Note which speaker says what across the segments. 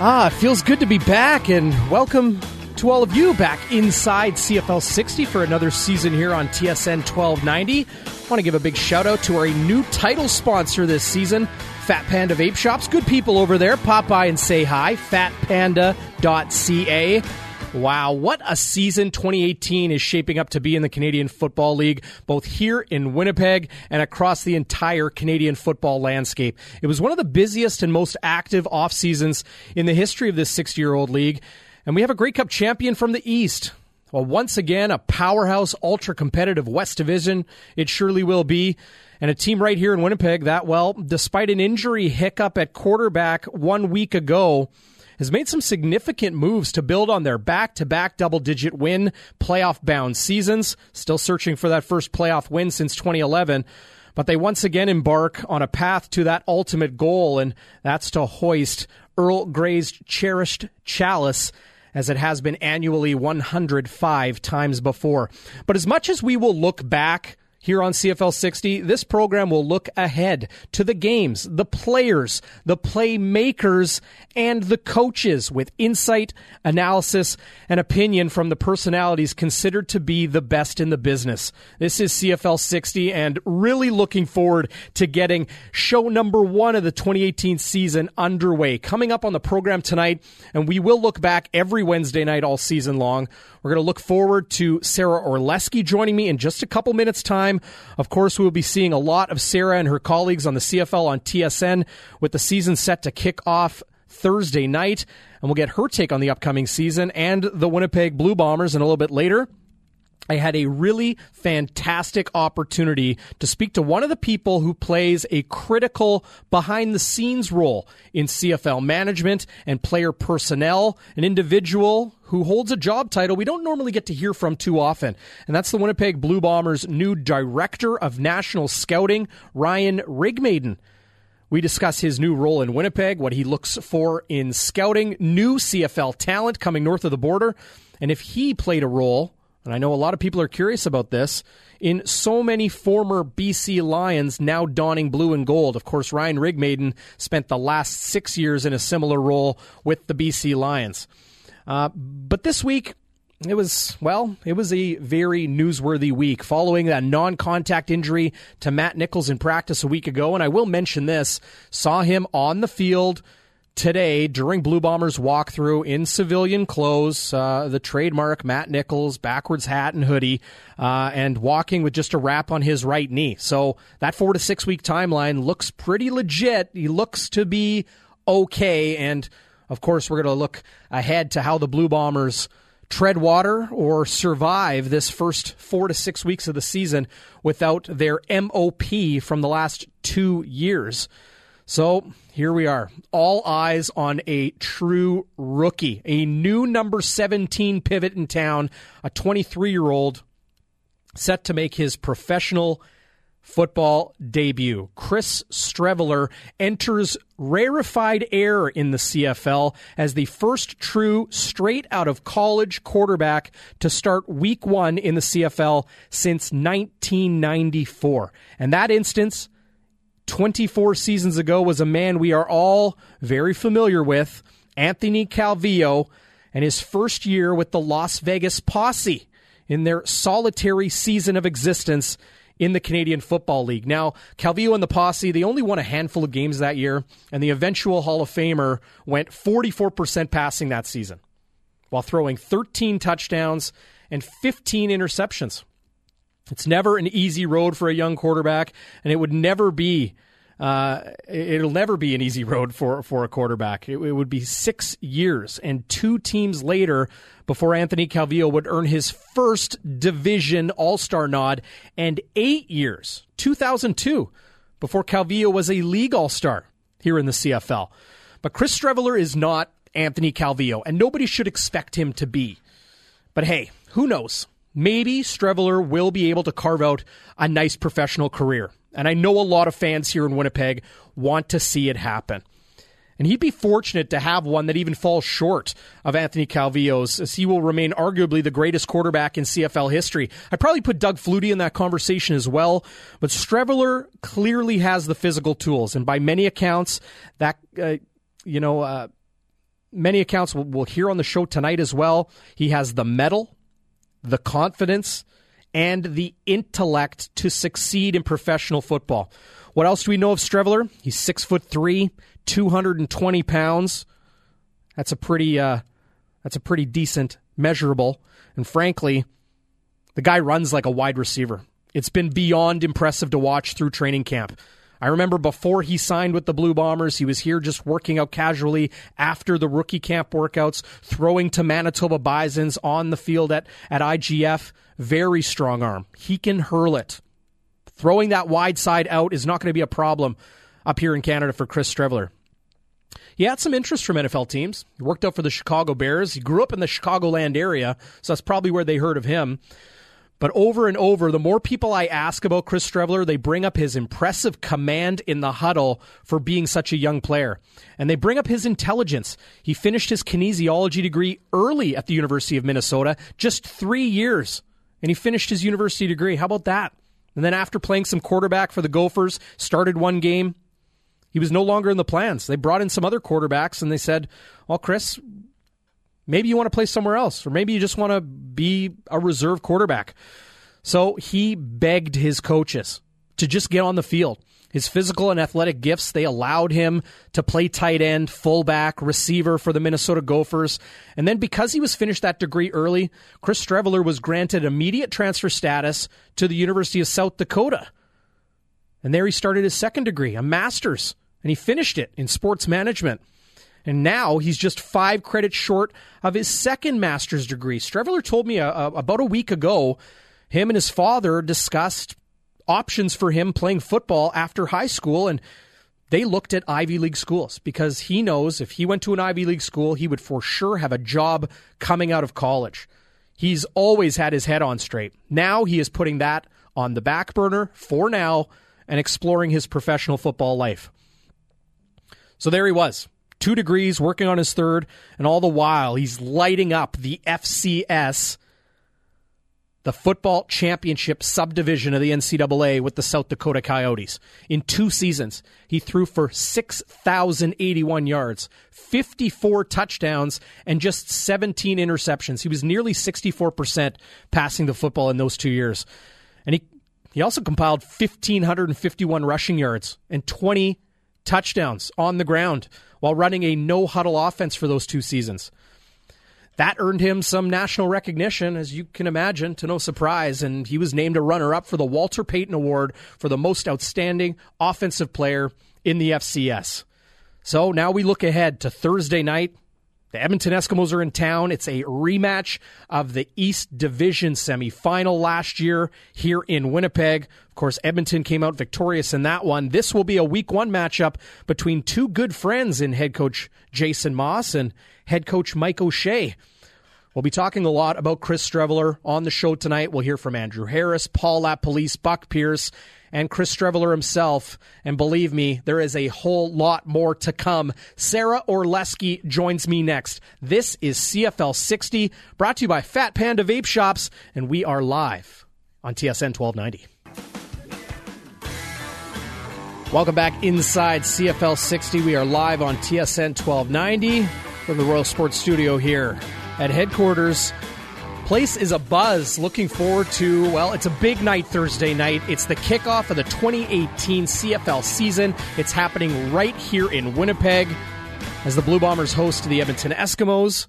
Speaker 1: Ah, it feels good to be back, and welcome to all of you back inside CFL 60 for another season here on TSN 1290. I want to give a big shout out to our new title sponsor this season, Fat Panda Vape Shops. Good people over there. Pop by and say hi. Fatpanda.ca. Wow, what a season 2018 is shaping up to be in the Canadian Football League, both here in Winnipeg and across the entire Canadian football landscape. It was one of the busiest and most active off seasons in the history of this 60 year old league. And we have a Grey Cup champion from the East. Well, once again, a powerhouse, ultra competitive West Division. It surely will be. And a team right here in Winnipeg that, well, despite an injury hiccup at quarterback one week ago, has made some significant moves to build on their back to back double digit win, playoff bound seasons. Still searching for that first playoff win since 2011. But they once again embark on a path to that ultimate goal, and that's to hoist Earl Grey's cherished chalice as it has been annually 105 times before. But as much as we will look back here on CFL 60, this program will look ahead to the games, the players, the playmakers, and the coaches with insight, analysis, and opinion from the personalities considered to be the best in the business. This is CFL 60 and really looking forward to getting show number one of the 2018 season underway. Coming up on the program tonight, and we will look back every Wednesday night all season long. We're going to look forward to Sarah Orlesky joining me in just a couple minutes' time. Of course, we will be seeing a lot of Sarah and her colleagues on the CFL on TSN with the season set to kick off Thursday night. And we'll get her take on the upcoming season and the Winnipeg Blue Bombers in a little bit later. I had a really fantastic opportunity to speak to one of the people who plays a critical behind the scenes role in CFL management and player personnel, an individual who holds a job title we don't normally get to hear from too often. And that's the Winnipeg Blue Bombers' new director of national scouting, Ryan Rigmaiden. We discuss his new role in Winnipeg, what he looks for in scouting, new CFL talent coming north of the border, and if he played a role and I know a lot of people are curious about this, in so many former BC Lions now donning blue and gold. Of course, Ryan Rigmaiden spent the last six years in a similar role with the BC Lions. Uh, but this week, it was, well, it was a very newsworthy week following that non contact injury to Matt Nichols in practice a week ago. And I will mention this saw him on the field today during Blue Bombers walkthrough in civilian clothes, uh, the trademark Matt Nichols backwards hat and hoodie, uh, and walking with just a wrap on his right knee. So that four to six week timeline looks pretty legit. He looks to be okay. And of course, we're going to look ahead to how the Blue Bombers tread water or survive this first four to six weeks of the season without their MOP from the last two years. So here we are. All eyes on a true rookie, a new number 17 pivot in town, a 23 year old set to make his professional football debut. Chris Streveler enters rarefied air in the CFL as the first true straight out of college quarterback to start week one in the CFL since 1994. And that instance, 24 seasons ago was a man we are all very familiar with, Anthony Calvillo, and his first year with the Las Vegas Posse in their solitary season of existence in the Canadian Football League. Now, Calvillo and the Posse, they only won a handful of games that year, and the eventual Hall of Famer went 44% passing that season while throwing 13 touchdowns and 15 interceptions. It's never an easy road for a young quarterback, and it would never be. Uh, it'll never be an easy road for for a quarterback. It, it, would be six years and two teams later before Anthony Calvillo would earn his first division All Star nod, and eight years, 2002, before Calvillo was a league All Star here in the CFL. But Chris Streveler is not Anthony Calvillo, and nobody should expect him to be. But hey, who knows? Maybe Streveler will be able to carve out a nice professional career. And I know a lot of fans here in Winnipeg want to see it happen. And he'd be fortunate to have one that even falls short of Anthony Calvillo's, as he will remain arguably the greatest quarterback in CFL history. I'd probably put Doug Flutie in that conversation as well, but Streveler clearly has the physical tools, and by many accounts, that uh, you know uh, many accounts we'll, we'll hear on the show tonight as well. He has the mettle, the confidence, and the intellect to succeed in professional football. What else do we know of Streveler? He's six foot three, two hundred and twenty pounds. That's a pretty uh, that's a pretty decent measurable. And frankly, the guy runs like a wide receiver. It's been beyond impressive to watch through training camp. I remember before he signed with the Blue Bombers, he was here just working out casually after the rookie camp workouts, throwing to Manitoba Bisons on the field at, at IGF. Very strong arm. He can hurl it. Throwing that wide side out is not going to be a problem up here in Canada for Chris Streveler. He had some interest from NFL teams. He worked out for the Chicago Bears. He grew up in the Chicagoland area, so that's probably where they heard of him. But over and over, the more people I ask about Chris Streveler, they bring up his impressive command in the huddle for being such a young player. And they bring up his intelligence. He finished his kinesiology degree early at the University of Minnesota, just three years. And he finished his university degree. How about that? And then after playing some quarterback for the Gophers, started one game. He was no longer in the plans. They brought in some other quarterbacks and they said, Well, Chris, Maybe you want to play somewhere else, or maybe you just want to be a reserve quarterback. So he begged his coaches to just get on the field. His physical and athletic gifts, they allowed him to play tight end, fullback, receiver for the Minnesota Gophers. And then because he was finished that degree early, Chris Streveler was granted immediate transfer status to the University of South Dakota. And there he started his second degree, a master's, and he finished it in sports management. And now he's just five credits short of his second master's degree. Streveler told me a, a, about a week ago, him and his father discussed options for him playing football after high school. And they looked at Ivy League schools because he knows if he went to an Ivy League school, he would for sure have a job coming out of college. He's always had his head on straight. Now he is putting that on the back burner for now and exploring his professional football life. So there he was, two degrees, working on his third, and all the while he's lighting up the FCS, the football championship subdivision of the NCAA with the South Dakota Coyotes. In two seasons, he threw for 6,081 yards, 54 touchdowns, and just 17 interceptions. He was nearly 64% passing the football in those two years. And he, he also compiled 1,551 rushing yards and 20 touchdowns on the ground while running a no huddle offense for those two seasons. That earned him some national recognition, as you can imagine, to no surprise, and he was named a runner up for the Walter Payton Award for the most outstanding offensive player in the FCS. So now we look ahead to Thursday night the Edmonton Eskimos are in town. It's a rematch of the East Division semifinal last year here in Winnipeg. Of course, Edmonton came out victorious in that one. This will be a week one matchup between two good friends in head coach Jason Maas and head coach Mike O'Shea. We'll be talking a lot about Chris Streveler on the show tonight. We'll hear from Andrew Harris, Paul LaPolice, Buck Pierce, and Chris Streveler himself. And believe me, there is a whole lot more to come. Sarah Orlesky joins me next. This is CFL 60, brought to you by Fat Panda Vape Shops, and we are live on TSN 1290. Welcome back inside CFL 60. We are live on TSN 1290 from the Royal Sports Studio here at headquarters Place is a buzz. Looking forward to, well, it's a big night Thursday night. It's the kickoff of the 2018 CFL season. It's happening right here in Winnipeg as the Blue Bombers host the Edmonton Eskimos.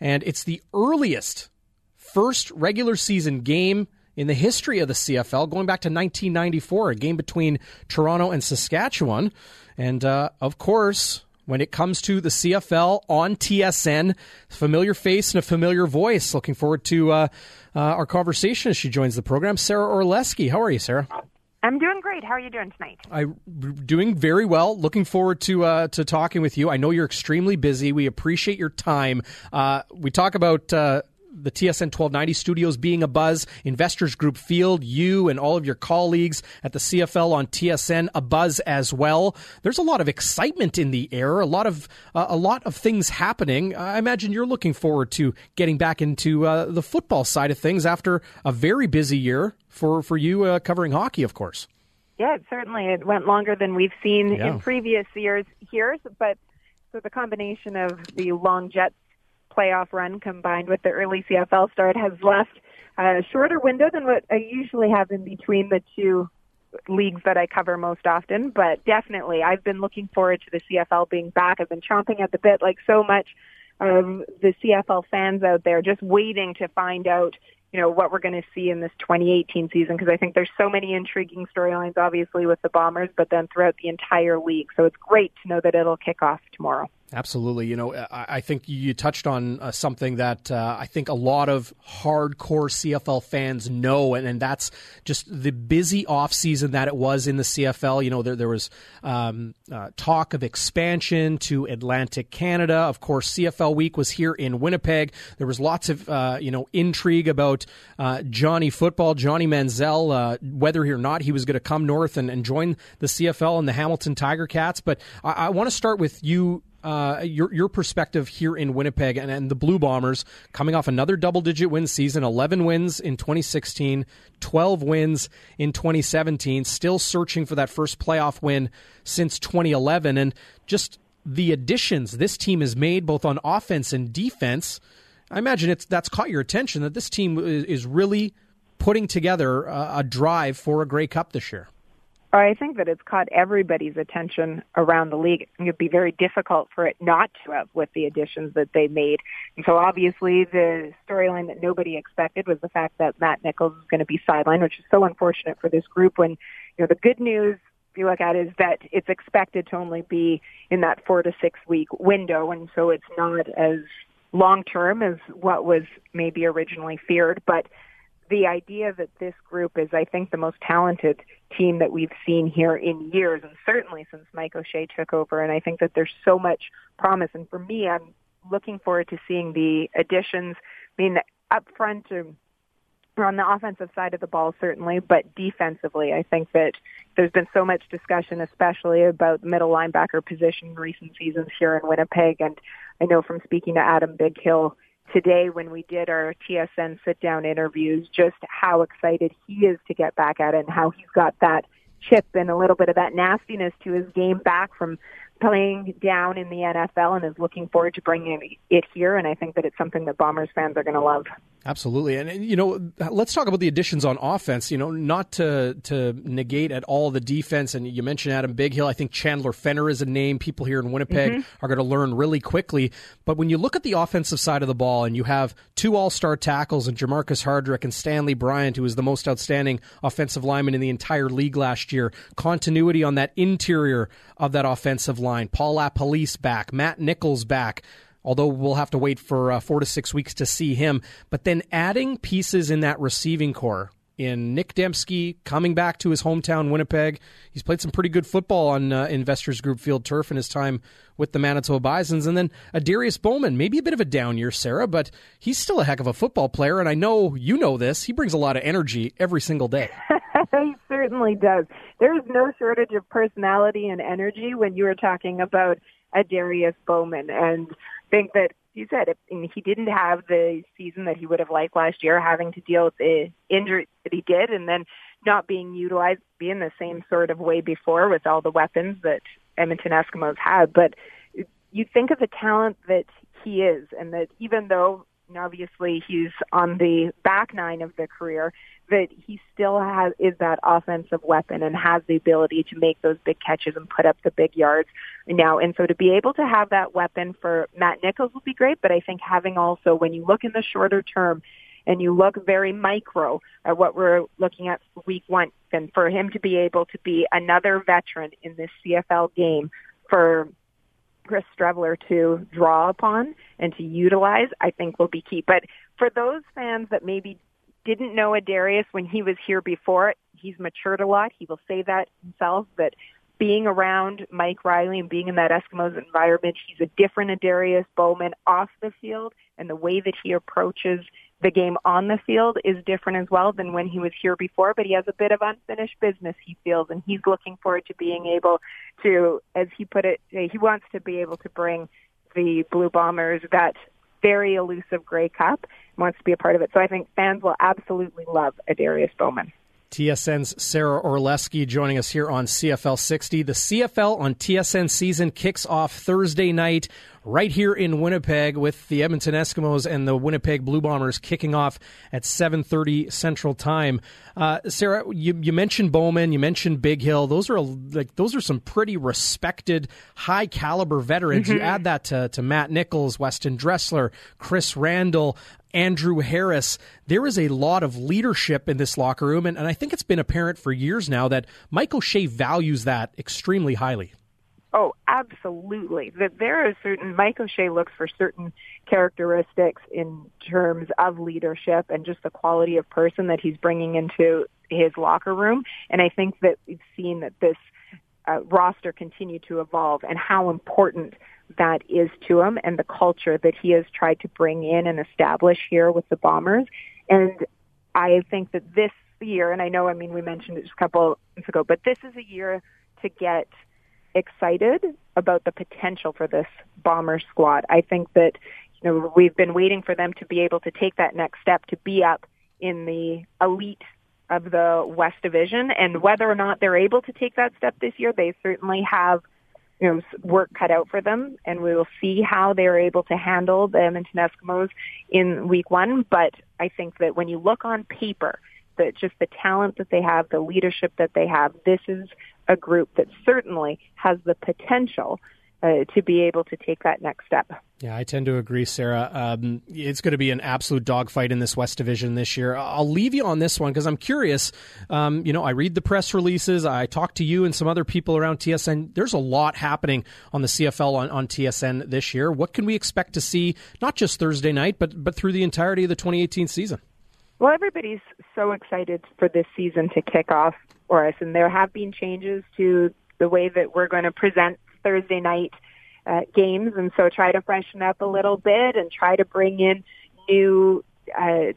Speaker 1: And it's the earliest first regular season game in the history of the CFL, going back to 1994, a game between Toronto and Saskatchewan. And uh, of course, when it comes to the CFL on TSN. Familiar face and a familiar voice. Looking forward to uh, uh, our conversation as she joins the program. Sarah Orlesky. How are you, Sarah?
Speaker 2: I'm doing great. How are you doing tonight?
Speaker 1: I'm doing very well. Looking forward to uh, to talking with you. I know you're extremely busy. We appreciate your time. Uh, we talk about uh, the TSN 1290 studios being a buzz, Investors Group Field, you and all of your colleagues at the CFL on TSN a buzz as well. There's a lot of excitement in the air, a lot of uh, a lot of things happening. I imagine you're looking forward to getting back into uh, the football side of things after a very busy year for for you uh, covering hockey, of course.
Speaker 2: Yeah, certainly it went longer than we've seen yeah. in previous years. Years, but So the combination of the long Jets playoff run combined with the early CFL start has left a shorter window than what I usually have in between the two leagues that I cover most often. But definitely, I've been looking forward to the CFL being back. I've been chomping at the bit like so much of the CFL fans out there, just waiting to find out you know, what we're going to see in this 2018 season because I think there's so many intriguing storylines, obviously, with the Bombers, but then throughout the entire league. So it's great to know that it'll kick off tomorrow.
Speaker 1: Absolutely. You know, I think you touched on uh, something that uh, I think a lot of hardcore CFL fans know, and, and that's just the busy offseason that it was in the CFL. You know, there, there was um, uh, talk of expansion to Atlantic Canada. Of course, CFL Week was here in Winnipeg. There was lots of, uh, you know, intrigue about uh, Johnny Football, Johnny Manziel, uh, whether or not he was going to come north and, and, join the CFL and the Hamilton Tiger Cats. But I, I want to start with you uh, your your perspective here in Winnipeg and, and the Blue Bombers coming off another double digit win season, 11 wins in 2016, 12 wins in 2017, still searching for that first playoff win since 2011, and just the additions this team has made both on offense and defense. I imagine it's that's caught your attention that this team is really putting together a, a drive for a Grey Cup this year.
Speaker 2: I think that it's caught everybody's attention around the league. It'd be very difficult for it not to have with the additions that they made. And so obviously the storyline that nobody expected was the fact that Matt Nichols is going to be sidelined, which is so unfortunate for this group when, you know, the good news if you look at is that it's expected to only be in that four to six week window. And so it's not as long term as what was maybe originally feared. But the idea that this group is, I think, the most talented team that we've seen here in years, and certainly since Mike O'Shea took over. And I think that there's so much promise. And for me, I'm looking forward to seeing the additions. I mean, up front, um, or on the offensive side of the ball, certainly, but defensively, I think that there's been so much discussion, especially about middle linebacker position in recent seasons here in Winnipeg. And I know from speaking to Adam Bighill today when we did our TSN sit down interviews just how excited he is to get back at it and how he's got that chip and a little bit of that nastiness to his game back from playing down in the NFL and is looking forward to bringing it here. And I think that it's something that Bombers fans are going to love.
Speaker 1: Absolutely, and you know, let's talk about the additions on offense. You know, not to to negate at all the defense. And you mentioned Adam Bighill. I think Chandler Fenner is a name people here in Winnipeg mm-hmm. are going to learn really quickly. But when you look at the offensive side of the ball, and you have two All Star tackles and Jamarcus Hardrick and Stanley Bryant, who is the most outstanding offensive lineman in the entire league last year, continuity on that interior of that offensive line. Paul LaPolice back, Matt Nichols back although we'll have to wait for uh, four to six weeks to see him. But then adding pieces in that receiving corps in Nick Demski coming back to his hometown Winnipeg. He's played some pretty good football on uh, Investors Group Field turf in his time with the Manitoba Bisons. And then Adarius Bowman, maybe a bit of a down year, Sarah, but he's still a heck of a football player. And I know you know this. He brings a lot of energy every single day.
Speaker 2: certainly does. There's no shortage of personality and energy when you are talking about Adarius Bowman. And think that you said it, he didn't have the season that he would have liked last year, having to deal with the injury that he did, and then not being utilized, being the same sort of way before with all the weapons that Edmonton Eskimos had. But you think of the talent that he is, and that even though obviously he's on the back nine of the career, that he still has is that offensive weapon and has the ability to make those big catches and put up the big yards now. And so to be able to have that weapon for Matt Nichols would be great, but I think having also when you look in the shorter term and you look very micro at what we're looking at week one, and for him to be able to be another veteran in this CFL game for Chris Streveler to draw upon and to utilize, I think will be key. But for those fans that maybe didn't know Adarius when he was here before, he's matured a lot. He will say that himself, that being around Mike Reilly and being in that Eskimos environment, he's a different Adarius Bowman off the field, and the way that he approaches the game on the field is different as well than when he was here before, but he has a bit of unfinished business, he feels, and he's looking forward to being able to, as he put it, he wants to be able to bring the Blue Bombers that very elusive Grey Cup, wants to be a part of it. So I think fans will absolutely love Adarius Bowman.
Speaker 1: TSN's Sarah Orlesky joining us here on CFL 60. The CFL on TSN season kicks off Thursday night right here in Winnipeg with the Edmonton Eskimos and the Winnipeg Blue Bombers kicking off at 7:30 Central Time. Uh, Sarah, you, you, mentioned Bowman, you mentioned Bighill. Those are like those are some pretty respected, high caliber veterans. Mm-hmm. You add that to, to Matt Nichols, Weston Dressler, Chris Randall. Andrew Harris. There is a lot of leadership in this locker room, and, and I think it's been apparent for years now that Mike O'Shea values that extremely highly.
Speaker 2: Oh, absolutely. That there is certain Mike O'Shea looks for certain characteristics in terms of leadership and just the quality of person that he's bringing into his locker room. And I think that we've seen that this uh, roster continue to evolve and how important that is to him and the culture that he has tried to bring in and establish here with the Bombers. And I think that this year, and I know, I mean, we mentioned it just a couple of months ago, but this is a year to get – excited about the potential for this bomber squad. I think that you know we've been waiting for them to be able to take that next step to be up in the elite of the West Division, and whether or not they're able to take that step this year, they certainly have you know work cut out for them, and we will see how they're able to handle the Edmonton Eskimos in Week One. But I think that when you look on paper, that just the talent that they have, the leadership that they have, this is a group that certainly has the potential uh, to be able to take that next step.
Speaker 1: Yeah, I tend to agree, Sarah. Um, it's going to be an absolute dogfight in this West Division this year. I'll leave you on this one because I'm curious. Um, you know, I read the press releases, I talk to you and some other people around TSN. There's a lot happening on the CFL on, on TSN this year. What can we expect to see, not just Thursday night, but but through the entirety of the 2018 season?
Speaker 2: Well, everybody's so excited for this season to kick off for us. And there have been changes to the way that we're going to present Thursday night uh, games. And so try to freshen up a little bit and try to bring in new, uh,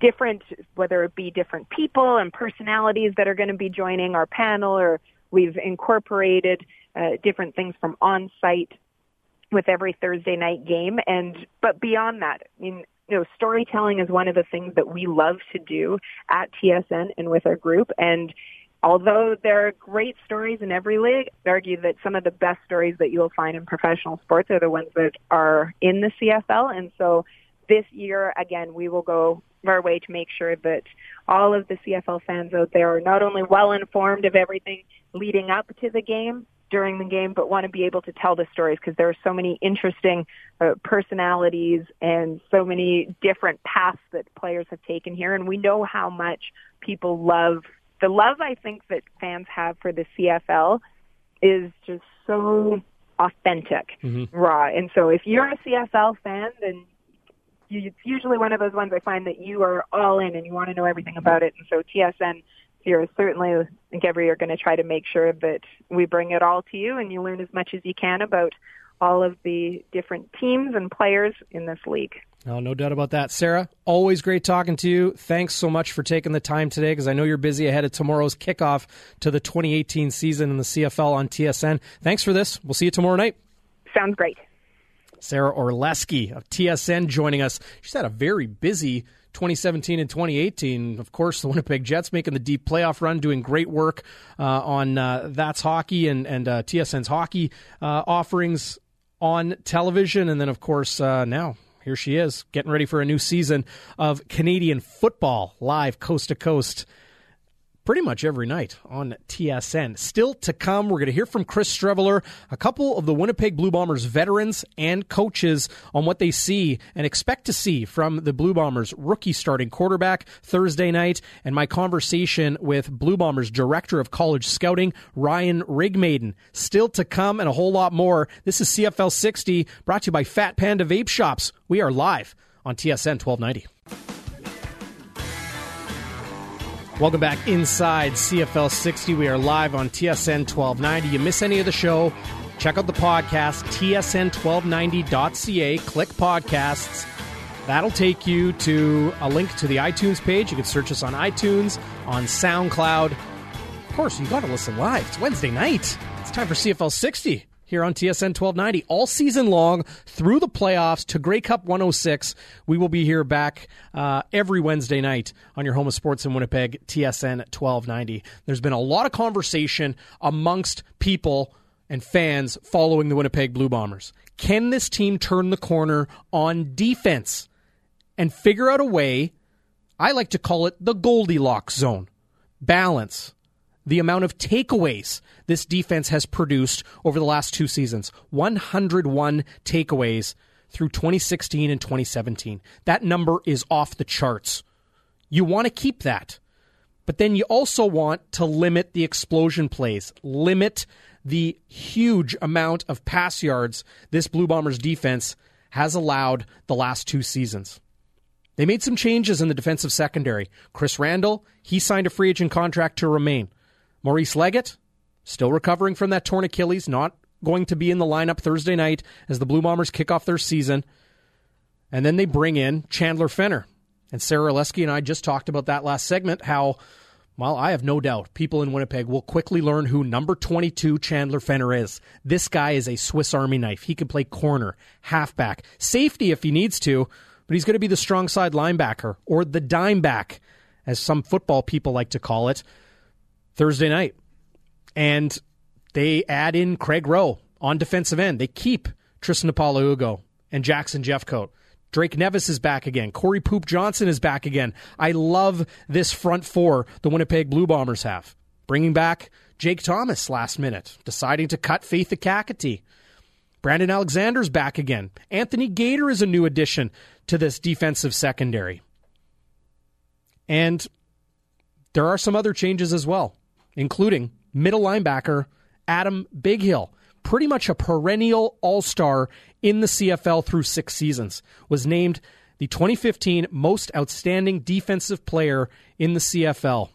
Speaker 2: different, whether it be different people and personalities that are going to be joining our panel or we've incorporated uh, different things from on site with every Thursday night game. And, but beyond that, I mean, you know, storytelling is one of the things that we love to do at TSN and with our group. And although there are great stories in every league, I argue that some of the best stories that you'll find in professional sports are the ones that are in the CFL. And so this year, again, we will go our way to make sure that all of the CFL fans out there are not only well informed of everything leading up to the game, during the game, but want to be able to tell the stories because there are so many interesting uh, personalities and so many different paths that players have taken here. And we know how much people love the love I think that fans have for the CFL is just so authentic, mm-hmm. raw. And so if you're a CFL fan, then you, it's usually one of those ones I find that you are all in and you want to know everything about it. And so TSN here is certainly, I think every year going to try to make sure that we bring it all to you and you learn as much as you can about all of the different teams and players in this league.
Speaker 1: Oh, no doubt about that. Sarah, always great talking to you. Thanks so much for taking the time today because I know you're busy ahead of tomorrow's kickoff to the 2018 season in the CFL on TSN. Thanks for this. We'll see you tomorrow night.
Speaker 2: Sounds great.
Speaker 1: Sarah Orlesky of TSN joining us. She's had a very busy 2017 and 2018. Of course, the Winnipeg Jets making the deep playoff run, doing great work uh, on uh, That's Hockey and, and uh, TSN's hockey uh, offerings on television. And then, of course, uh, now here she is, getting ready for a new season of Canadian football live coast to coast pretty much every night on TSN. Still to come, we're going to hear from Chris Streveler, a couple of the Winnipeg Blue Bombers veterans and coaches on what they see and expect to see from the Blue Bombers rookie starting quarterback Thursday night, and my conversation with Blue Bombers Director of College Scouting, Ryan Rigmaiden. Still to come and a whole lot more. This is CFL 60 brought to you by Fat Panda Vape Shops. We are live on TSN 1290. Welcome back inside CFL 60. We are live on TSN 1290. You miss any of the show? Check out the podcast, tsn1290.ca. Click podcasts. That'll take you to a link to the iTunes page. You can search us on iTunes, on SoundCloud. Of course, you got to listen live. It's Wednesday night. It's time for CFL 60 here on TSN 1290 all season long through the playoffs to Grey Cup 106. We will be here back uh, every Wednesday night on your home of sports in Winnipeg, TSN 1290. There's been a lot of conversation amongst people and fans following the Winnipeg Blue Bombers. Can this team turn the corner on defense and figure out a way? I like to call it the Goldilocks zone balance the amount of takeaways this defense has produced over the last two seasons 101 takeaways through 2016 and 2017. That number is off the charts. You want to keep that. But then you also want to limit the explosion plays, limit the huge amount of pass yards this Blue Bombers defense has allowed the last two seasons. They made some changes in the defensive secondary. Chris Randall, he signed a free agent contract to remain. Maurice Leggett, still recovering from that torn Achilles, not going to be in the lineup Thursday night as the Blue Bombers kick off their season. And then they bring in Chandler Fenner. And Sarah Orlesky and I just talked about that last segment, how, well, I have no doubt people in Winnipeg will quickly learn who number 22 Chandler Fenner is. This guy is a Swiss Army knife. He can play corner, halfback, safety if he needs to, but he's going to be the strong side linebacker or the dime back, as some football people like to call it. Thursday night. And they add in Craig Roh on defensive end. They keep Tristan Hugo and Jackson Jeffcoat. Drake Nevis is back again. Corey Poop Johnson is back again. I love this front four the Winnipeg Blue Bombers have. Bringing back Jake Thomas last minute, deciding to cut Faith the Kakati. Brandon Alexander's back again. Anthony Gaitor is a new addition to this defensive secondary. And there are some other changes as well including middle linebacker Adam Bighill, pretty much a perennial all star in the CFL through six seasons, was named the 2015 most outstanding defensive player in the CFL.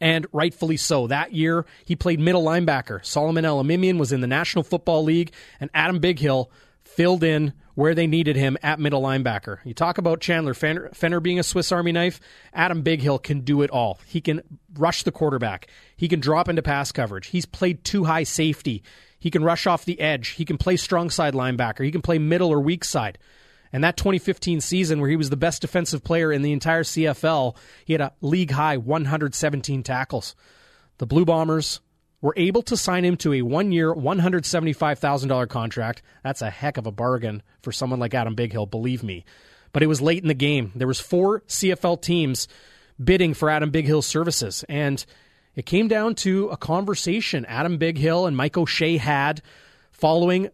Speaker 1: And rightfully so. That year, he played middle linebacker. Solomon Elimimian was in the National Football League, and Adam Bighill filled in where they needed him at middle linebacker. You talk about Chandler Fenner, Fenner, being a Swiss Army knife. Adam Bighill can do it all. He can rush the quarterback. He can drop into pass coverage. He's played too high safety. He can rush off the edge. He can play strong side linebacker. He can play middle or weak side. And that 2015 season, where he was the best defensive player in the entire CFL, he had a league high 117 tackles. The Blue Bombers were able to sign him to a one year, $175,000 contract. That's a heck of a bargain for someone like Adam Bighill, believe me. But it was late in the game. There was four CFL teams bidding for Adam Bighill's services. And it came down to a conversation Adam Bighill and Mike O'Shea had following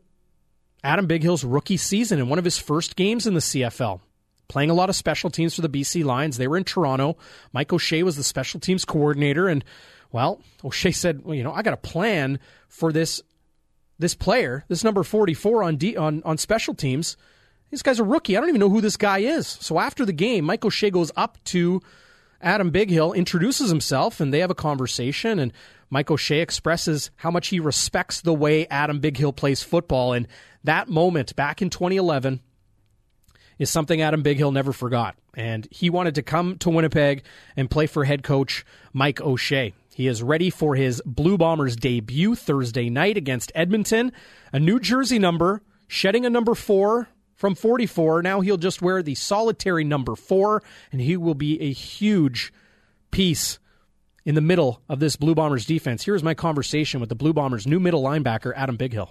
Speaker 1: Adam Bighill's rookie season in one of his first games in the CFL. Playing a lot of special teams for the BC Lions. They were in Toronto. Mike O'Shea was the special teams coordinator, and well, O'Shea said, well, you know, I got a plan for this this player, this number 44 on D, on on special teams. This guy's a rookie. I don't even know who this guy is. So after the game, Mike O'Shea goes up to Adam Bighill, introduces himself, and they have a conversation. And Mike O'Shea expresses how much he respects the way Adam Bighill plays football. And that moment back in 2011 is something Adam Bighill never forgot. And he wanted to come to Winnipeg and play for head coach Mike O'Shea. He is ready for his Blue Bombers debut Thursday night against Edmonton. A New Jersey number, shedding a number four from 44. Now he'll just wear the solitary number four, and he will be a huge piece in the middle of this Blue Bombers defense. Here's my conversation with the Blue Bombers' new middle linebacker, Adam Bighill.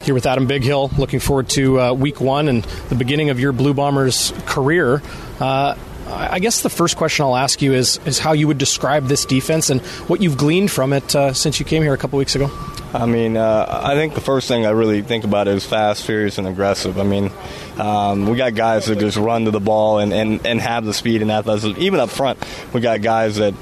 Speaker 1: Here with Adam Bighill, looking forward to uh, week one and the beginning of your Blue Bombers career. Uh, I guess the first question I'll ask you is is how you would describe this defense and what you've gleaned from it uh, since you came here a couple weeks ago.
Speaker 3: I mean, uh, I think the first thing I really think about is fast, furious, and aggressive. I mean, um, we got guys that just run to the ball and, and, and have the speed and athleticism. Even up front, we got guys that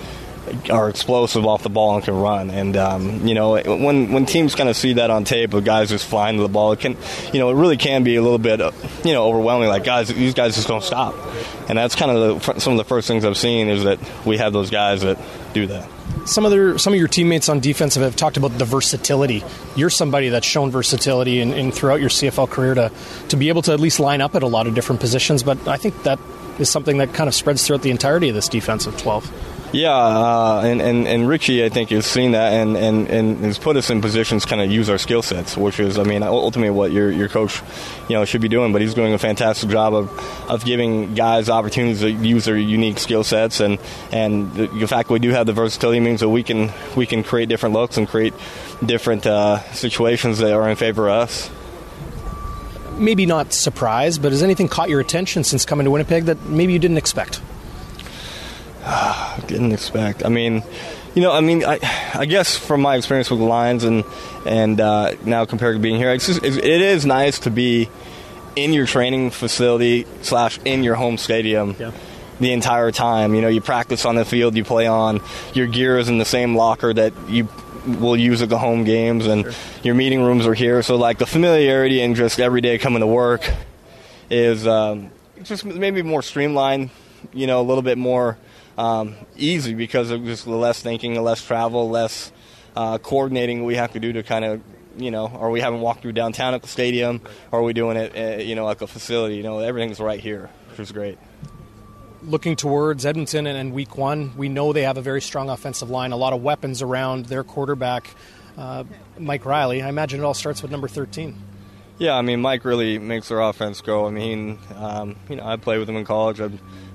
Speaker 3: are explosive off the ball and can run. And um, you know, when when teams kind of see that on tape of guys just flying to the ball, it can, you know, it really can be a little bit, you know, overwhelming. Like guys, these guys just don't stop. And that's kind of the, some of the first things I've seen is that we have those guys that do that.
Speaker 1: Some other some of your teammates on defense have talked about the versatility. You're somebody that's shown versatility in, in throughout your CFL career to to be able to at least line up at a lot of different positions. But I think that is something that kind of spreads throughout the entirety of this defensive twelve.
Speaker 3: Yeah, uh, and, and and Richie, I think, has seen that and, and, and has put us in positions kind of use our skill sets, which is, I mean, ultimately what your your coach, you know, should be doing. But he's doing a fantastic job of, of giving guys opportunities to use their unique skill sets, and and the, fact we do have the versatility means that we can we can create different looks and create different uh, situations that are in favor of us
Speaker 1: maybe not surprised, but has anything caught your attention since coming to Winnipeg that maybe you didn't expect?
Speaker 3: Didn't expect. I mean, you know, I mean, I, I guess from my experience with the Lions and and uh, now compared to being here, it's just, it is nice to be in your training facility slash in your home stadium. Yeah. The entire time, you know, you practice on the field, you play on. Your gear is in the same locker that you will use at the home games, and sure. your meeting rooms are here. So, like the familiarity and just every day coming to work is um, just maybe more streamlined. You know, a little bit more um, easy because of just the less thinking, less travel, less uh, coordinating we have to do to kind of you know, are we having walked through downtown at the stadium, or are we doing it, uh, you know, like a facility? You know, everything's right here, which is great.
Speaker 1: Looking towards Edmonton and, and Week One, we know they have a very strong offensive line, a lot of weapons around their quarterback, uh, Mike Reilly. I imagine it all starts with number thirteen.
Speaker 3: Yeah, I mean, Mike really makes our offense go. I mean, um, you know, I played with him in college. I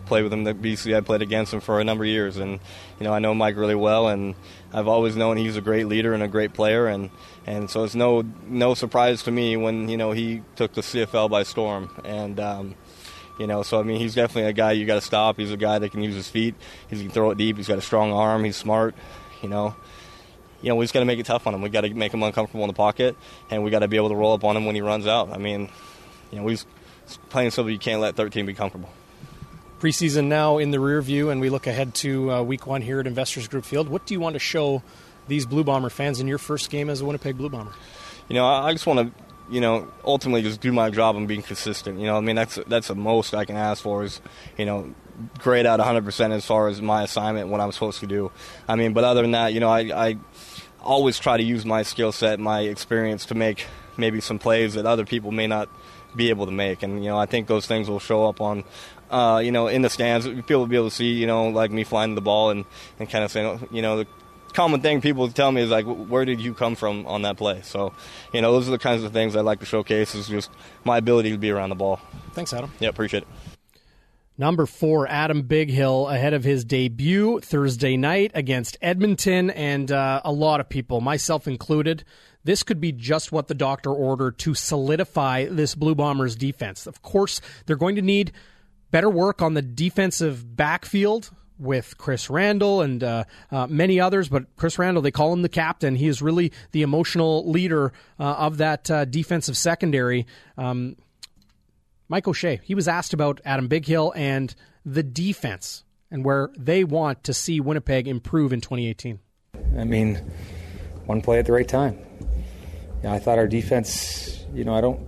Speaker 3: played with him at BC. I played against him for a number of years, and you know I know Mike really well, and I've always known he's a great leader and a great player, and and so it's no no surprise to me when you know he took the CFL by storm, and. Um, you know, so I mean, he's definitely a guy you got to stop. He's a guy that can use his feet. He can throw it deep. He's got a strong arm. He's smart. You know, you know, we just got to make it tough on him. We got to make him uncomfortable in the pocket, and we got to be able to roll up on him when he runs out. I mean, you know, we playing so you can't let 13 be comfortable
Speaker 1: preseason now in the rear view, and we look ahead to uh, week one here at Investors Group Field. What do you want to show these Blue Bomber fans in your first game as a Winnipeg Blue Bomber?
Speaker 3: You know, I just want to, you know, ultimately just do my job and being consistent. You know, I mean, that's that's the most I can ask for is, you know, grade out 100% as far as my assignment, what I'm supposed to do. I mean, but other than that, you know, I, I always try to use my skill set, my experience to make maybe some plays that other people may not be able to make. And you know, I think those things will show up on uh, you know, in the stands. People will be able to see, you know, like me flying the ball and, and kind of saying, you know, the common thing people tell me is like, where did you come from on that play? So, you know, those are the kinds of things I like to showcase is just my ability to be around the ball.
Speaker 1: Thanks, Adam.
Speaker 3: Yeah, appreciate it.
Speaker 1: Number four, Adam Bighill, ahead of his debut Thursday night against Edmonton, and uh, a lot of people, myself included, this could be just what the doctor ordered to solidify this Blue Bombers defense. Of course, they're going to need better work on the defensive backfield with Chris Randall and uh, uh, many others, but Chris Randall, they call him the captain. He is really the emotional leader uh, of that uh, defensive secondary. Um, Mike O'Shea, he was asked about Adam Bighill and the defense and where they want to see Winnipeg improve in 2018. I
Speaker 4: mean, one play at the right time. Yeah, I thought our defense, you know, I don't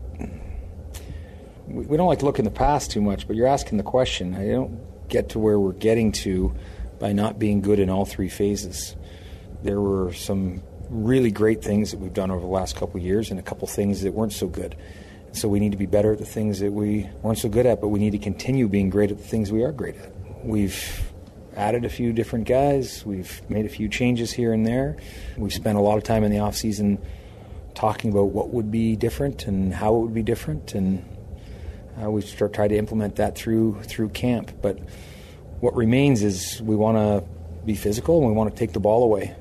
Speaker 4: we don't like to look in the past too much, but you're asking the question. I don't get to where we're getting to by not being good in all three phases. There were some really great things that we've done over the last couple years and a couple things that weren't so good. So we need to be better at the things that we weren't so good at, but we need to continue being great at the things we are great at. We've added a few different guys. We've made a few changes here and there. We've spent a lot of time in the off season talking about what would be different and how it would be different and uh, we try to implement that through through camp. But what remains is we want to be physical and we want to take the ball away.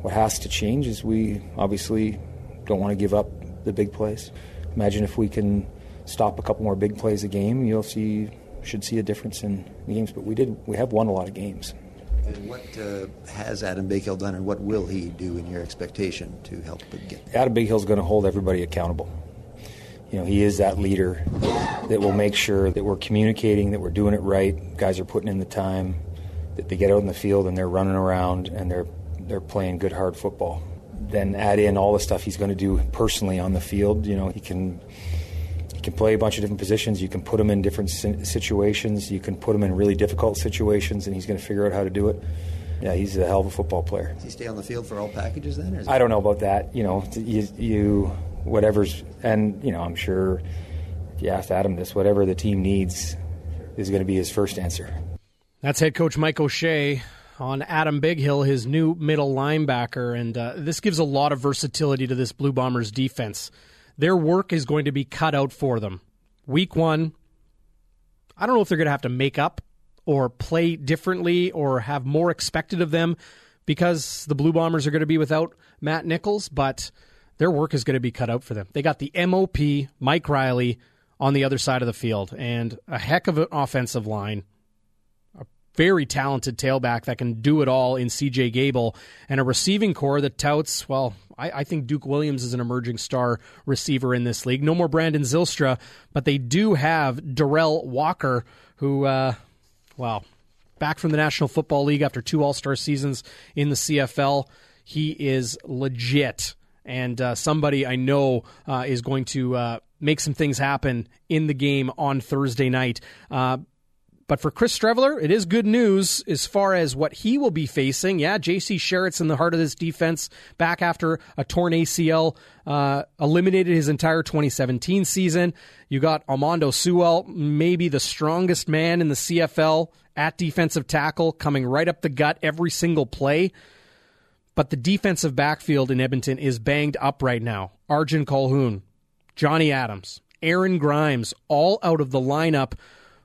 Speaker 4: What has to change is we obviously don't want to give up the big plays. Imagine if we can stop a couple more big plays a game, you'll see should see a difference in the games. But we did we have won a lot of games.
Speaker 5: And what uh, has Adam Bighill done, and what will he do in your expectation to help get?
Speaker 4: Adam Bighill is going to hold everybody accountable you know, he is that leader that will make sure that we're communicating, that we're doing it right. Guys are putting in the time, that they get out in the field and they're running around and they're they're playing good hard football. Then add in all the stuff he's going to do personally on the field. You know, he can he can play a bunch of different positions. You can put him in different situations. You can put him in really difficult situations, and he's going to figure out how to do it. Yeah, he's a hell of a football player.
Speaker 5: Does he stay on the field for all packages then?
Speaker 4: I don't know about that. You know, you, you whatever's, and you know, I'm sure if you asked Adam this, whatever the team needs is going to be his first answer.
Speaker 1: That's head coach Mike O'Shea on Adam Bighill, his new middle linebacker, and uh, this gives a lot of versatility to this Blue Bombers defense. Their work is going to be cut out for them. Week one, I don't know if they're going to have to make up or play differently or have more expected of them because the Blue Bombers are going to be without Matt Nichols, but their work is going to be cut out for them. They got the MOP, Mike Reilly, on the other side of the field, and a heck of an offensive line. Very talented tailback that can do it all in CJ Gable, and a receiving corps that touts, well, I, I think Duke Williams is an emerging star receiver in this league. No more Brandon Zylstra, but they do have Derel Walker, who, uh, well, back from the National Football League after two All Star seasons in the CFL. He is legit and uh, somebody I know uh, is going to uh, make some things happen in the game on Thursday night. Uh, but for Chris Streveler, it is good news as far as what he will be facing. Yeah, J.C. Sherritt's in the heart of this defense back after a torn ACL, uh, eliminated his entire 2017 season. You got Almondo Sewell, maybe the strongest man in the CFL at defensive tackle, coming right up the gut every single play. But the defensive backfield in Edmonton is banged up right now. Arjen Colquhoun, Johnny Adams, Aaron Grymes, all out of the lineup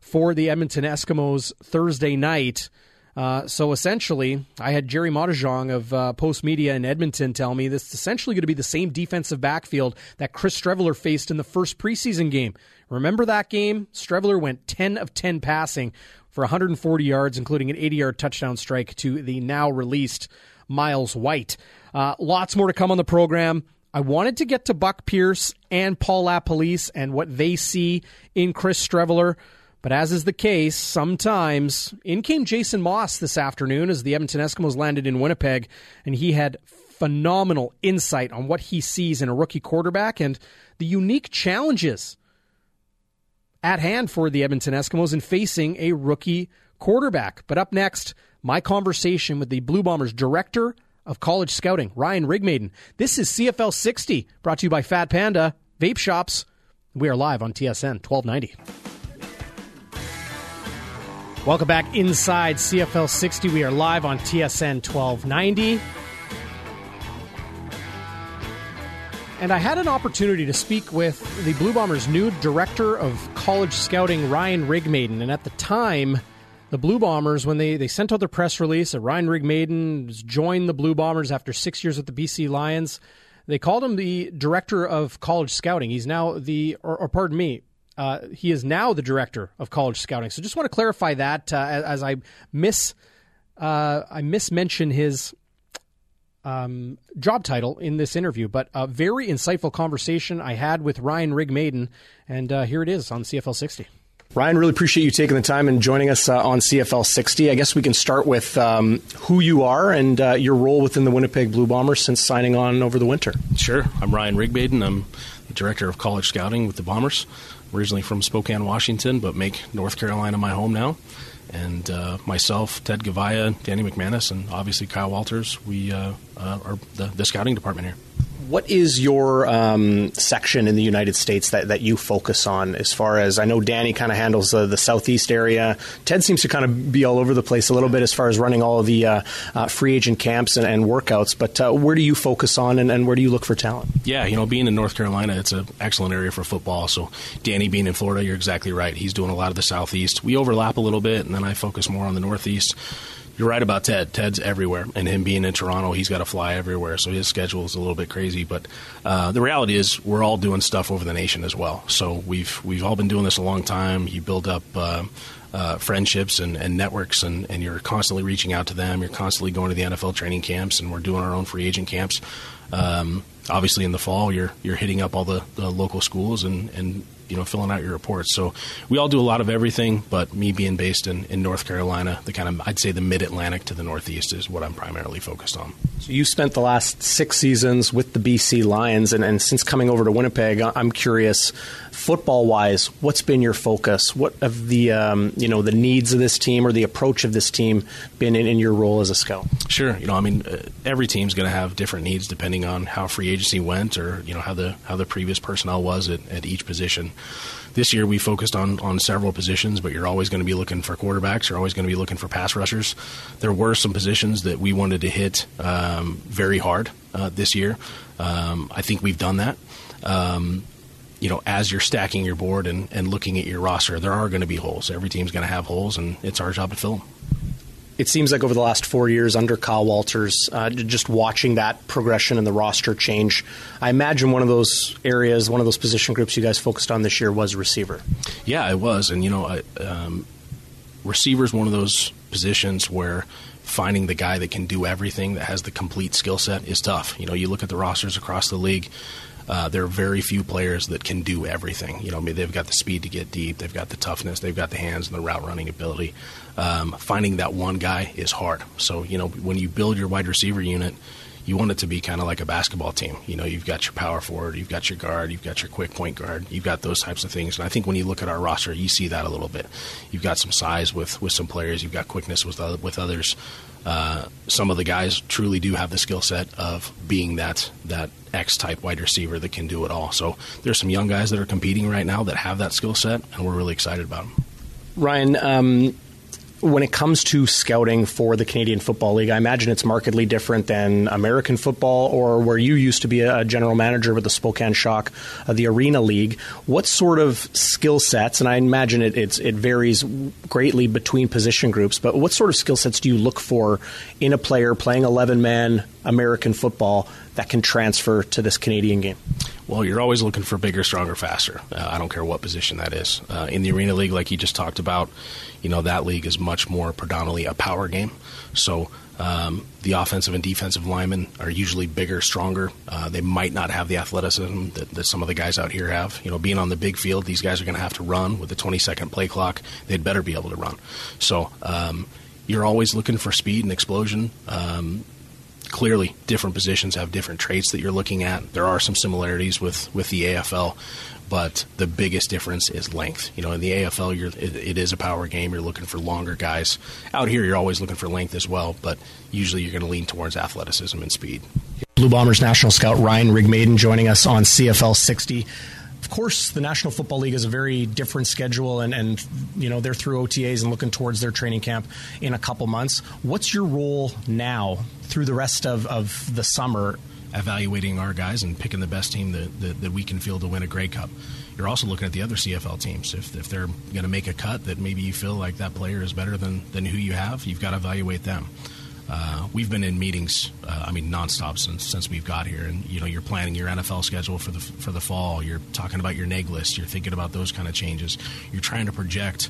Speaker 1: for the Edmonton Eskimos Thursday night. Uh, so essentially, I had Gerry Moddejonge of uh, Postmedia in Edmonton tell me this is essentially going to be the same defensive backfield that Chris Streveler faced in the first preseason game. Remember that game? Streveler went 10 of 10 passing for 140 yards, including an 80 yard touchdown strike to the now released Miles White. Uh, lots more to come on the program. I wanted to get to Buck Pierce and Paul LaPolice and what they see in Chris Streveler. But as is the case, sometimes in came Jason Maas this afternoon as the Edmonton Eskimos landed in Winnipeg, and he had phenomenal insight on what he sees in a rookie quarterback and the unique challenges at hand for the Edmonton Eskimos in facing a rookie quarterback. But up next, my conversation with the Blue Bombers director of college scouting, Ryan Rigmaiden. This is CFL 60, brought to you by Fat Panda Vape Shops. We are live on TSN 1290. Welcome back inside CFL 60. We are live on TSN 1290. And I had an opportunity to speak with the Blue Bombers' new director of college scouting, Ryan Rigmaiden. And at the time, the Blue Bombers, when they, they sent out their press release that Ryan Rigmaiden joined the Blue Bombers after six years with the BC Lions, they called him the director of college scouting. He's now the, or, or pardon me, uh, he is now the director of college scouting. So just want to clarify that uh, as, as, I miss uh, I mismention his um, job title in this interview, but a very insightful conversation I had with Ryan Rigmaiden, and uh, here it is on CFL 60.
Speaker 6: Ryan, really appreciate you taking the time and joining us uh, on CFL 60. I guess we can start with um, who you are and uh, your role within the Winnipeg Blue Bombers since signing on over the winter.
Speaker 7: Sure. I'm Ryan Rigmaiden. I'm the director of college scouting with the Bombers originally from Spokane, Washington, but make North Carolina my home now. And uh, myself, Ted Goveia, Danny McManus, and obviously Kyle Walters, we uh, uh, are the, the scouting department here.
Speaker 6: What is your um, section in the United States that, that you focus on as far as I know Danny kind of handles uh, the southeast area. Ted seems to kind of be all over the place a little bit as far as running all of the uh, uh, free agent camps and, and workouts. But uh, where do you focus on and, and, where do you look for talent?
Speaker 7: Yeah, you know, being in North Carolina, it's an excellent area for football. So Danny being in Florida, you're exactly right. He's doing a lot of the southeast. We overlap a little bit, and then I focus more on the northeast you're right about Ted. Ted's everywhere, and him being in Toronto, he's got to fly everywhere, so his schedule is a little bit crazy. But uh, the reality is, we're all doing stuff over the nation as well. So we've we've all been doing this a long time. You build up. Uh, uh, friendships and, and networks, and, and you're constantly reaching out to them. You're constantly going to the NFL training camps, and we're doing our own free agent camps. Um, obviously, in the fall, you're you're hitting up all the, the local schools and, and you know filling out your reports. So we all do a lot of everything, but me being based in, in North Carolina, the kind of I'd say the mid Atlantic to the Northeast is what I'm primarily focused on.
Speaker 6: So you spent the last six seasons with the BC Lions, and, and since coming over to Winnipeg, I'm curious, football wise, what's been your focus? What of the um, you know the needs of this team or the approach of this team been in, in your role as a scout?
Speaker 7: Sure, you know I mean uh, every team's going to have different needs depending on how free agency went or you know how the how the previous personnel was at, at each position. This year we focused on, on several positions, but you're always going to be looking for quarterbacks. You're always going to be looking for pass rushers. There were some positions that we wanted to hit um, very hard uh, this year. Um, I think we've done that. Um, you know, as you're stacking your board and, and looking at your roster, there are going to be holes. Every team's going to have holes, and it's our job to fill them
Speaker 1: it seems like over the last four years under Kyle Walters, uh, just watching that progression and the roster change, I imagine one of those areas, one of those position groups you guys focused on this year was receiver.
Speaker 7: Yeah, it was, and you know, I, um, receiver is one of those positions where finding the guy that can do everything, that has the complete skill set, is tough. You know, you look at the rosters across the league. Uh, there are very few players that can do everything. You know, I mean, they've got the speed to get deep, they've got the toughness, they've got the hands and the route running ability. Um, finding that one guy is hard. So, you know, when you build your wide receiver unit, you want it to be kind of like a basketball team. You know, you've got your power forward, you've got your guard, you've got your quick point guard, you've got those types of things. And I think when you look at our roster, you see that a little bit. You've got some size with, with some players, you've got quickness with other, with others. Uh, some of the guys truly do have the skill set of being that that X type wide receiver that can do it all. So there's some young guys that are competing right now that have that skill set, and we're really excited about them.
Speaker 1: Ryan, um, when it comes to scouting for the Canadian Football League, I imagine it's markedly different than American football or where you used to be a general manager with the Spokane Shock, uh, the Arena League. What sort of skill sets, and I imagine it, it varies greatly between position groups, but what sort of skill sets do you look for in a player playing 11 man American football that can transfer to this Canadian game?
Speaker 7: Well, you're always looking for bigger, stronger, faster. Uh, I don't care what position that is. Uh, in the Arena League, like you just talked about, you know that league is much more predominantly a power game. So um, the offensive and defensive linemen are usually bigger, stronger. Uh, they might not have the athleticism that, that, some of the guys out here have. You know, being on the big field, these guys are going to have to run with the 20 second play clock. They'd better be able to run. So um, you're always looking for speed and explosion. Um, clearly different positions have different traits that you're looking at. There are some similarities with, with the AFL, but the biggest difference is length. You know, in the AFL, it, it is a power game. You're looking for longer guys. Out here, you're always looking for length as well, but usually you're going to lean towards athleticism and speed.
Speaker 1: Blue Bombers national scout Ryan Rigmaiden joining us on CFL 60 of course, the National Football League is a very different schedule, and, and you know they're through OTAs and looking towards their training camp in a couple months. What's your role now through the rest of, of the summer?
Speaker 7: Evaluating our guys and picking the best team that, that, that we can field to win a Grey Cup. You're also looking at the other CFL teams. If, if they're going to make a cut that maybe you feel like that player is better than, than who you have, you've got to evaluate them. Uh, we've been in meetings, uh, I mean, nonstop since since we've got here. And you know, you're planning your NFL schedule for the for the fall. You're talking about your neg list. You're thinking about those kind of changes. You're trying to project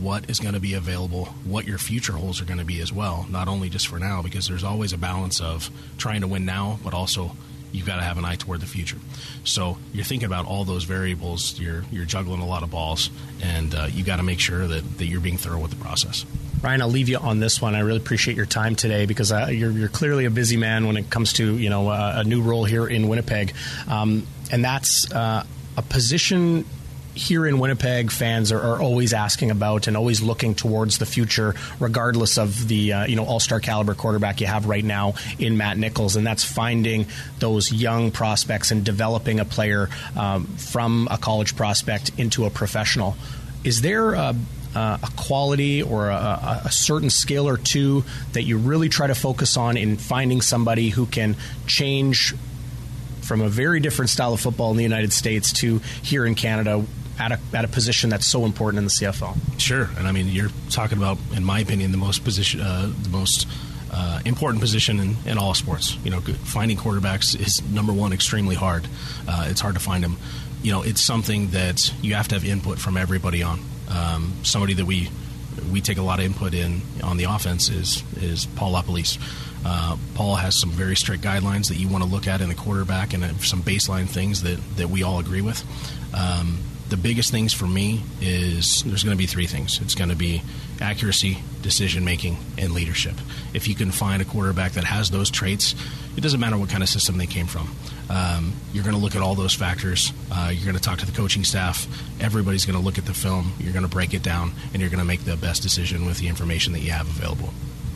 Speaker 7: what is going to be available, what your future holes are going to be as well. Not only just for now, because there's always a balance of trying to win now, but also you've got to have an eye toward the future. So you're thinking about all those variables. You're you're juggling a lot of balls, and uh, you got to make sure that, that you're being thorough with the process.
Speaker 1: Ryan, I'll leave you on this one. I really appreciate your time today because uh, you're, you're, clearly a busy man when it comes to you know uh, a new role here in Winnipeg, um, and that's uh, a position here in Winnipeg, fans are, are, always asking about and always looking towards the future, regardless of the uh, you know all star caliber quarterback you have right now in Matt Nichols, and that's finding those young prospects and developing a player um, from a college prospect into a professional. Is there a uh, a quality or a, a, certain skill or two that you really try to focus on in finding somebody who can change from a very different style of football in the United States to here in Canada at a, at a position that's so important in the CFL.
Speaker 7: Sure, and I mean you're talking about, in my opinion, the most position, uh, the most uh, important position in, in, all sports. You know, finding quarterbacks is number one, extremely hard. Uh, it's hard to find them. You know, it's something that you have to have input from everybody on. Um, somebody that we we take a lot of input in on the offense is is Paul LaPolice. Uh, Paul has some very strict guidelines that you want to look at in the quarterback and some baseline things that, that we all agree with. Um, the biggest things for me is there's going to be three things. It's going to be accuracy, decision making, and leadership. If you can find a quarterback that has those traits, it doesn't matter what kind of system they came from. Um, you're going to look at all those factors. Uh, you're going to talk to the coaching staff. Everybody's going to look at the film. You're going to break it down, and you're going to make the best decision with the information that you have available.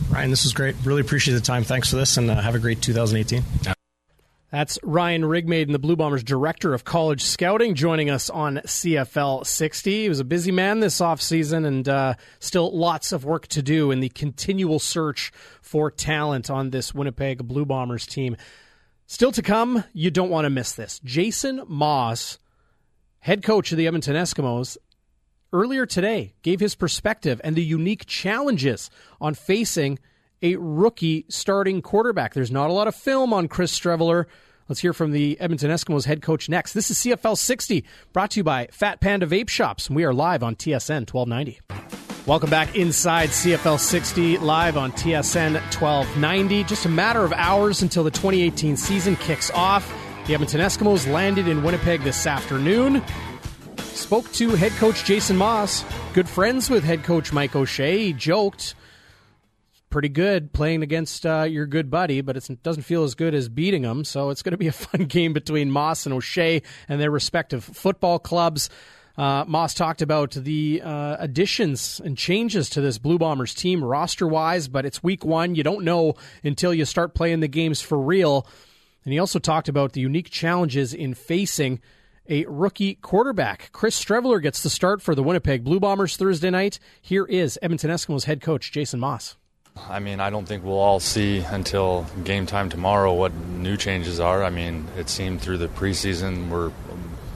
Speaker 1: Ryan, this is great. Really appreciate the time. Thanks for this, and uh, have a great 2018. That's Ryan Rigmaiden, the Blue Bombers Director of College Scouting, joining us on CFL 60. He was a busy man this offseason and uh, still lots of work to do in the continual search for talent on this Winnipeg Blue Bombers team. Still to come, you don't want to miss this. Jason Maas, head coach of the Edmonton Eskimos, earlier today gave his perspective and the unique challenges on facing – a rookie starting quarterback. There's not a lot of film on Chris Streveler. Let's hear from the Edmonton Eskimos head coach next. This is CFL 60, brought to you by Fat Panda Vape Shops, we are live on TSN 1290. Welcome back inside CFL 60, live on TSN 1290. Just a matter of hours until the 2018 season kicks off. The Edmonton Eskimos landed in Winnipeg this afternoon. Spoke to head coach Jason Maas, good friends with head coach Mike O'Shea. He joked pretty good playing against uh, your good buddy, but it doesn't feel as good as beating them. So it's going to be a fun game between Maas and O'Shea and their respective football clubs. Uh, Maas talked about the uh, additions and changes to this Blue Bombers team roster wise, but it's week one. You don't know until you start playing the games for real. And he also talked about the unique challenges in facing a rookie quarterback. Chris Streveler gets the start for the Winnipeg Blue Bombers Thursday night. Here is Edmonton Eskimos head coach Jason Maas.
Speaker 8: I mean, I don't think we'll all see until game time tomorrow what new changes are. I mean, it seemed through the preseason we're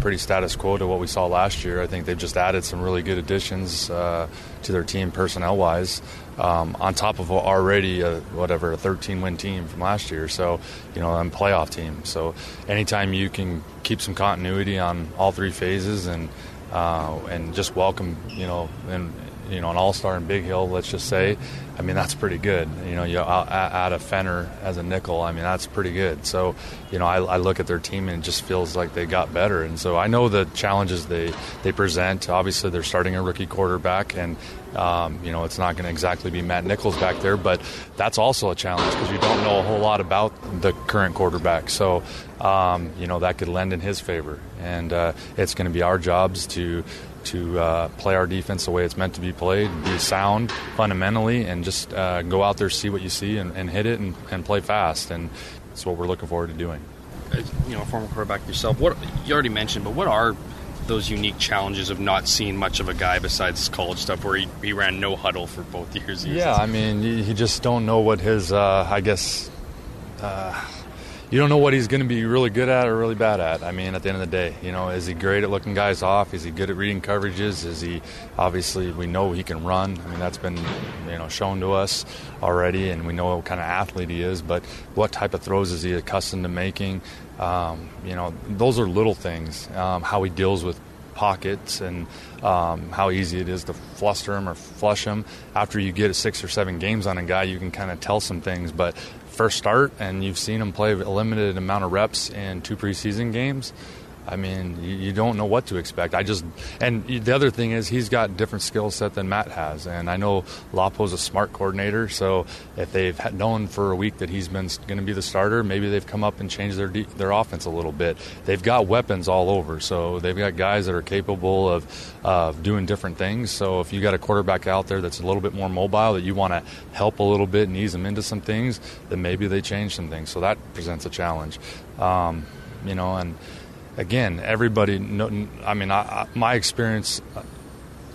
Speaker 8: pretty status quo to what we saw last year. I think they've just added some really good additions uh, to their team personnel wise, um, on top of already a, whatever a 13 win team from last year. So, you know, I'm playoff team. So, anytime you can keep some continuity on all three phases and uh, and just welcome, you know, and you know an all star in Bighill, let's just say, I mean, that's pretty good. You know, you add a Fenner as a nickel. I mean, that's pretty good. So, you know, I, I, look at their team and it just feels like they got better. And so I know the challenges they, they present. Obviously, they're starting a rookie quarterback, and, um, you know, it's not going to exactly be Matt Nichols back there, but that's also a challenge because you don't know a whole lot about the current quarterback. So, um, you know, that could lend in his favor. And uh, it's going to be our jobs to to uh, play our defense the way it's meant to be played, be sound fundamentally, and just uh, go out there, see what you see, and, and hit it and, and, play fast. And that's what we're looking forward to doing.
Speaker 9: You know, a former quarterback yourself, what you already mentioned, but what are those unique challenges of not seeing much of a guy besides college stuff, where he, he ran no huddle for both years?
Speaker 8: Yeah, I mean, you, you just don't know what his, uh, I guess uh, you don't know what he's going to be really good at or really bad at. I mean, at the end of the day, you know, is he great at looking guys off? Is he good at reading coverages? Is he obviously we know he can run. I mean, that's been you know shown to us already, and we know what kind of athlete he is. But what type of throws is he accustomed to making? Um, you know, those are little things. Um, how he deals with pockets and um, how easy it is to fluster him or flush him. After you get six or seven games on a guy, you can kind of tell some things. But first start and you've seen him play a limited amount of reps in two preseason games, I mean, you, you, don't know what to expect. I just and the other thing is he's got different skill set than Matt has, and I know Lapo's a smart coordinator. So if they've known for a week that he's been going to be the starter, maybe they've come up and changed their their offense a little bit. They've got weapons all over, so they've got guys that are capable of of doing different things. So if you got a quarterback out there that's a little bit more mobile that you want to help a little bit and ease them into some things, then maybe they change some things. So that presents a challenge, um, you know, and again, everybody. I mean, I, my experience,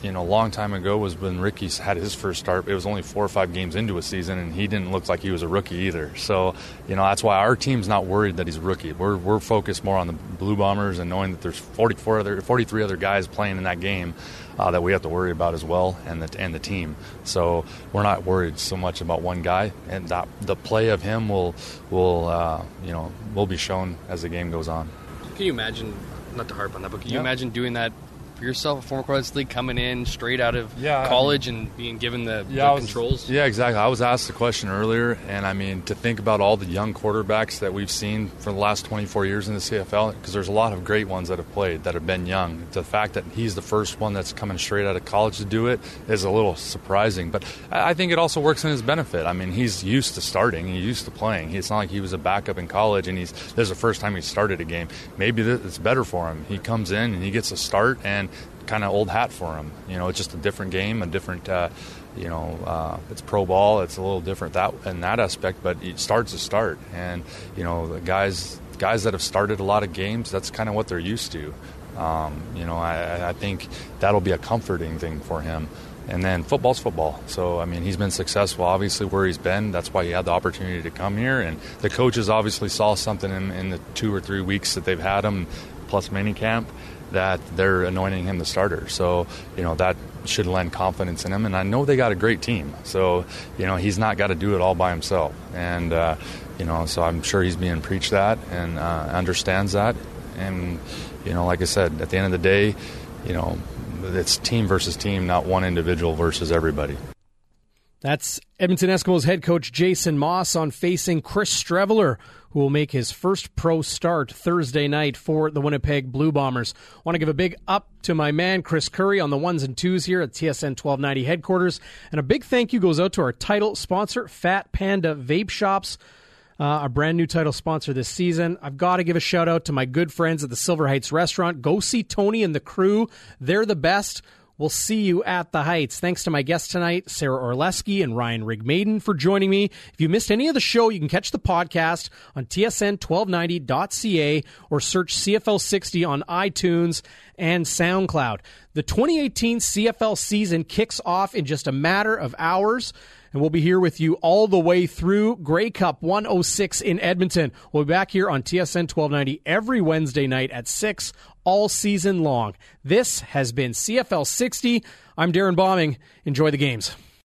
Speaker 8: you know, a long time ago was when Ricky had his first start. It was only four or five games into a season, and he didn't look like he was a rookie either. So, you know, that's why our team's not worried that he's rookie. We're we're focused more on the Blue Bombers and knowing that there's 44 other, 43 other guys playing in that game. Uh, that we have to worry about as well, and the and the team. So we're not worried so much about one guy, and that the play of him will will uh, you know will be shown as the game goes on.
Speaker 9: Can you imagine, not to harp on that, but can you imagine doing that for yourself, a former college league, coming in straight out of yeah, college I mean, and being given the, yeah, the was, controls?
Speaker 8: Yeah, exactly. I was asked the question earlier, and I mean, to think about all the young quarterbacks that we've seen for the last 24 years in the CFL, because there's a lot of great ones that have played that have been young. The fact that he's the first one that's coming straight out of college to do it is a little surprising, but I think it also works in his benefit. I mean, he's used to starting, he's used to playing. It's not like he was a backup in college, and he's this is the first time he started a game. Maybe it's better for him. He comes in and he gets a start, and kind of old hat for him. You know, it's just a different game, a different. Uh, you know, uh, it's pro ball. It's a little different that in that aspect, but it starts to start. And you know, the guys guys that have started a lot of games, that's kind of what they're used to. Um, you know, I, I think that'll be a comforting thing for him. And then football's football. So, I mean, he's been successful, obviously, where he's been. That's why he had the opportunity to come here. And the coaches obviously saw something in, in the two or three weeks that they've had him, plus mini camp, that they're anointing him the starter. So, you know, that should lend confidence in him. And I know they got a great team. So, you know, he's not got to do it all by himself. And, uh, you know, so I'm sure he's being preached that and uh, understands that. And, you know, like I said, at the end of the day, you know, it's team versus team, not one individual versus everybody.
Speaker 1: That's Edmonton Eskimos head coach Jason Maas on facing Chris Streveler, who will make his first pro start Thursday night for the Winnipeg Blue Bombers. Want to give a big up to my man Chris Curry on the ones and twos here at TSN 1290 headquarters, and a big thank you goes out to our title sponsor, Fat Panda Vape Shops uh, our brand new title sponsor this season. I've got to give a shout out to my good friends at the Silver Heights restaurant. Go see Tony and the crew. They're the best. We'll see you at the Heights. Thanks to my guests tonight, Sarah Orlesky and Ryan Rigmaiden for joining me. If you missed any of the show, you can catch the podcast on tsn1290.ca or search CFL 60 on iTunes and SoundCloud. The 2018 CFL season kicks off in just a matter of hours and we'll be here with you all the way through Grey Cup 106 in Edmonton. We'll be back here on TSN 1290 every Wednesday night at 6 all season long. This has been CFL 60. I'm Darrin Bauming. Enjoy the games.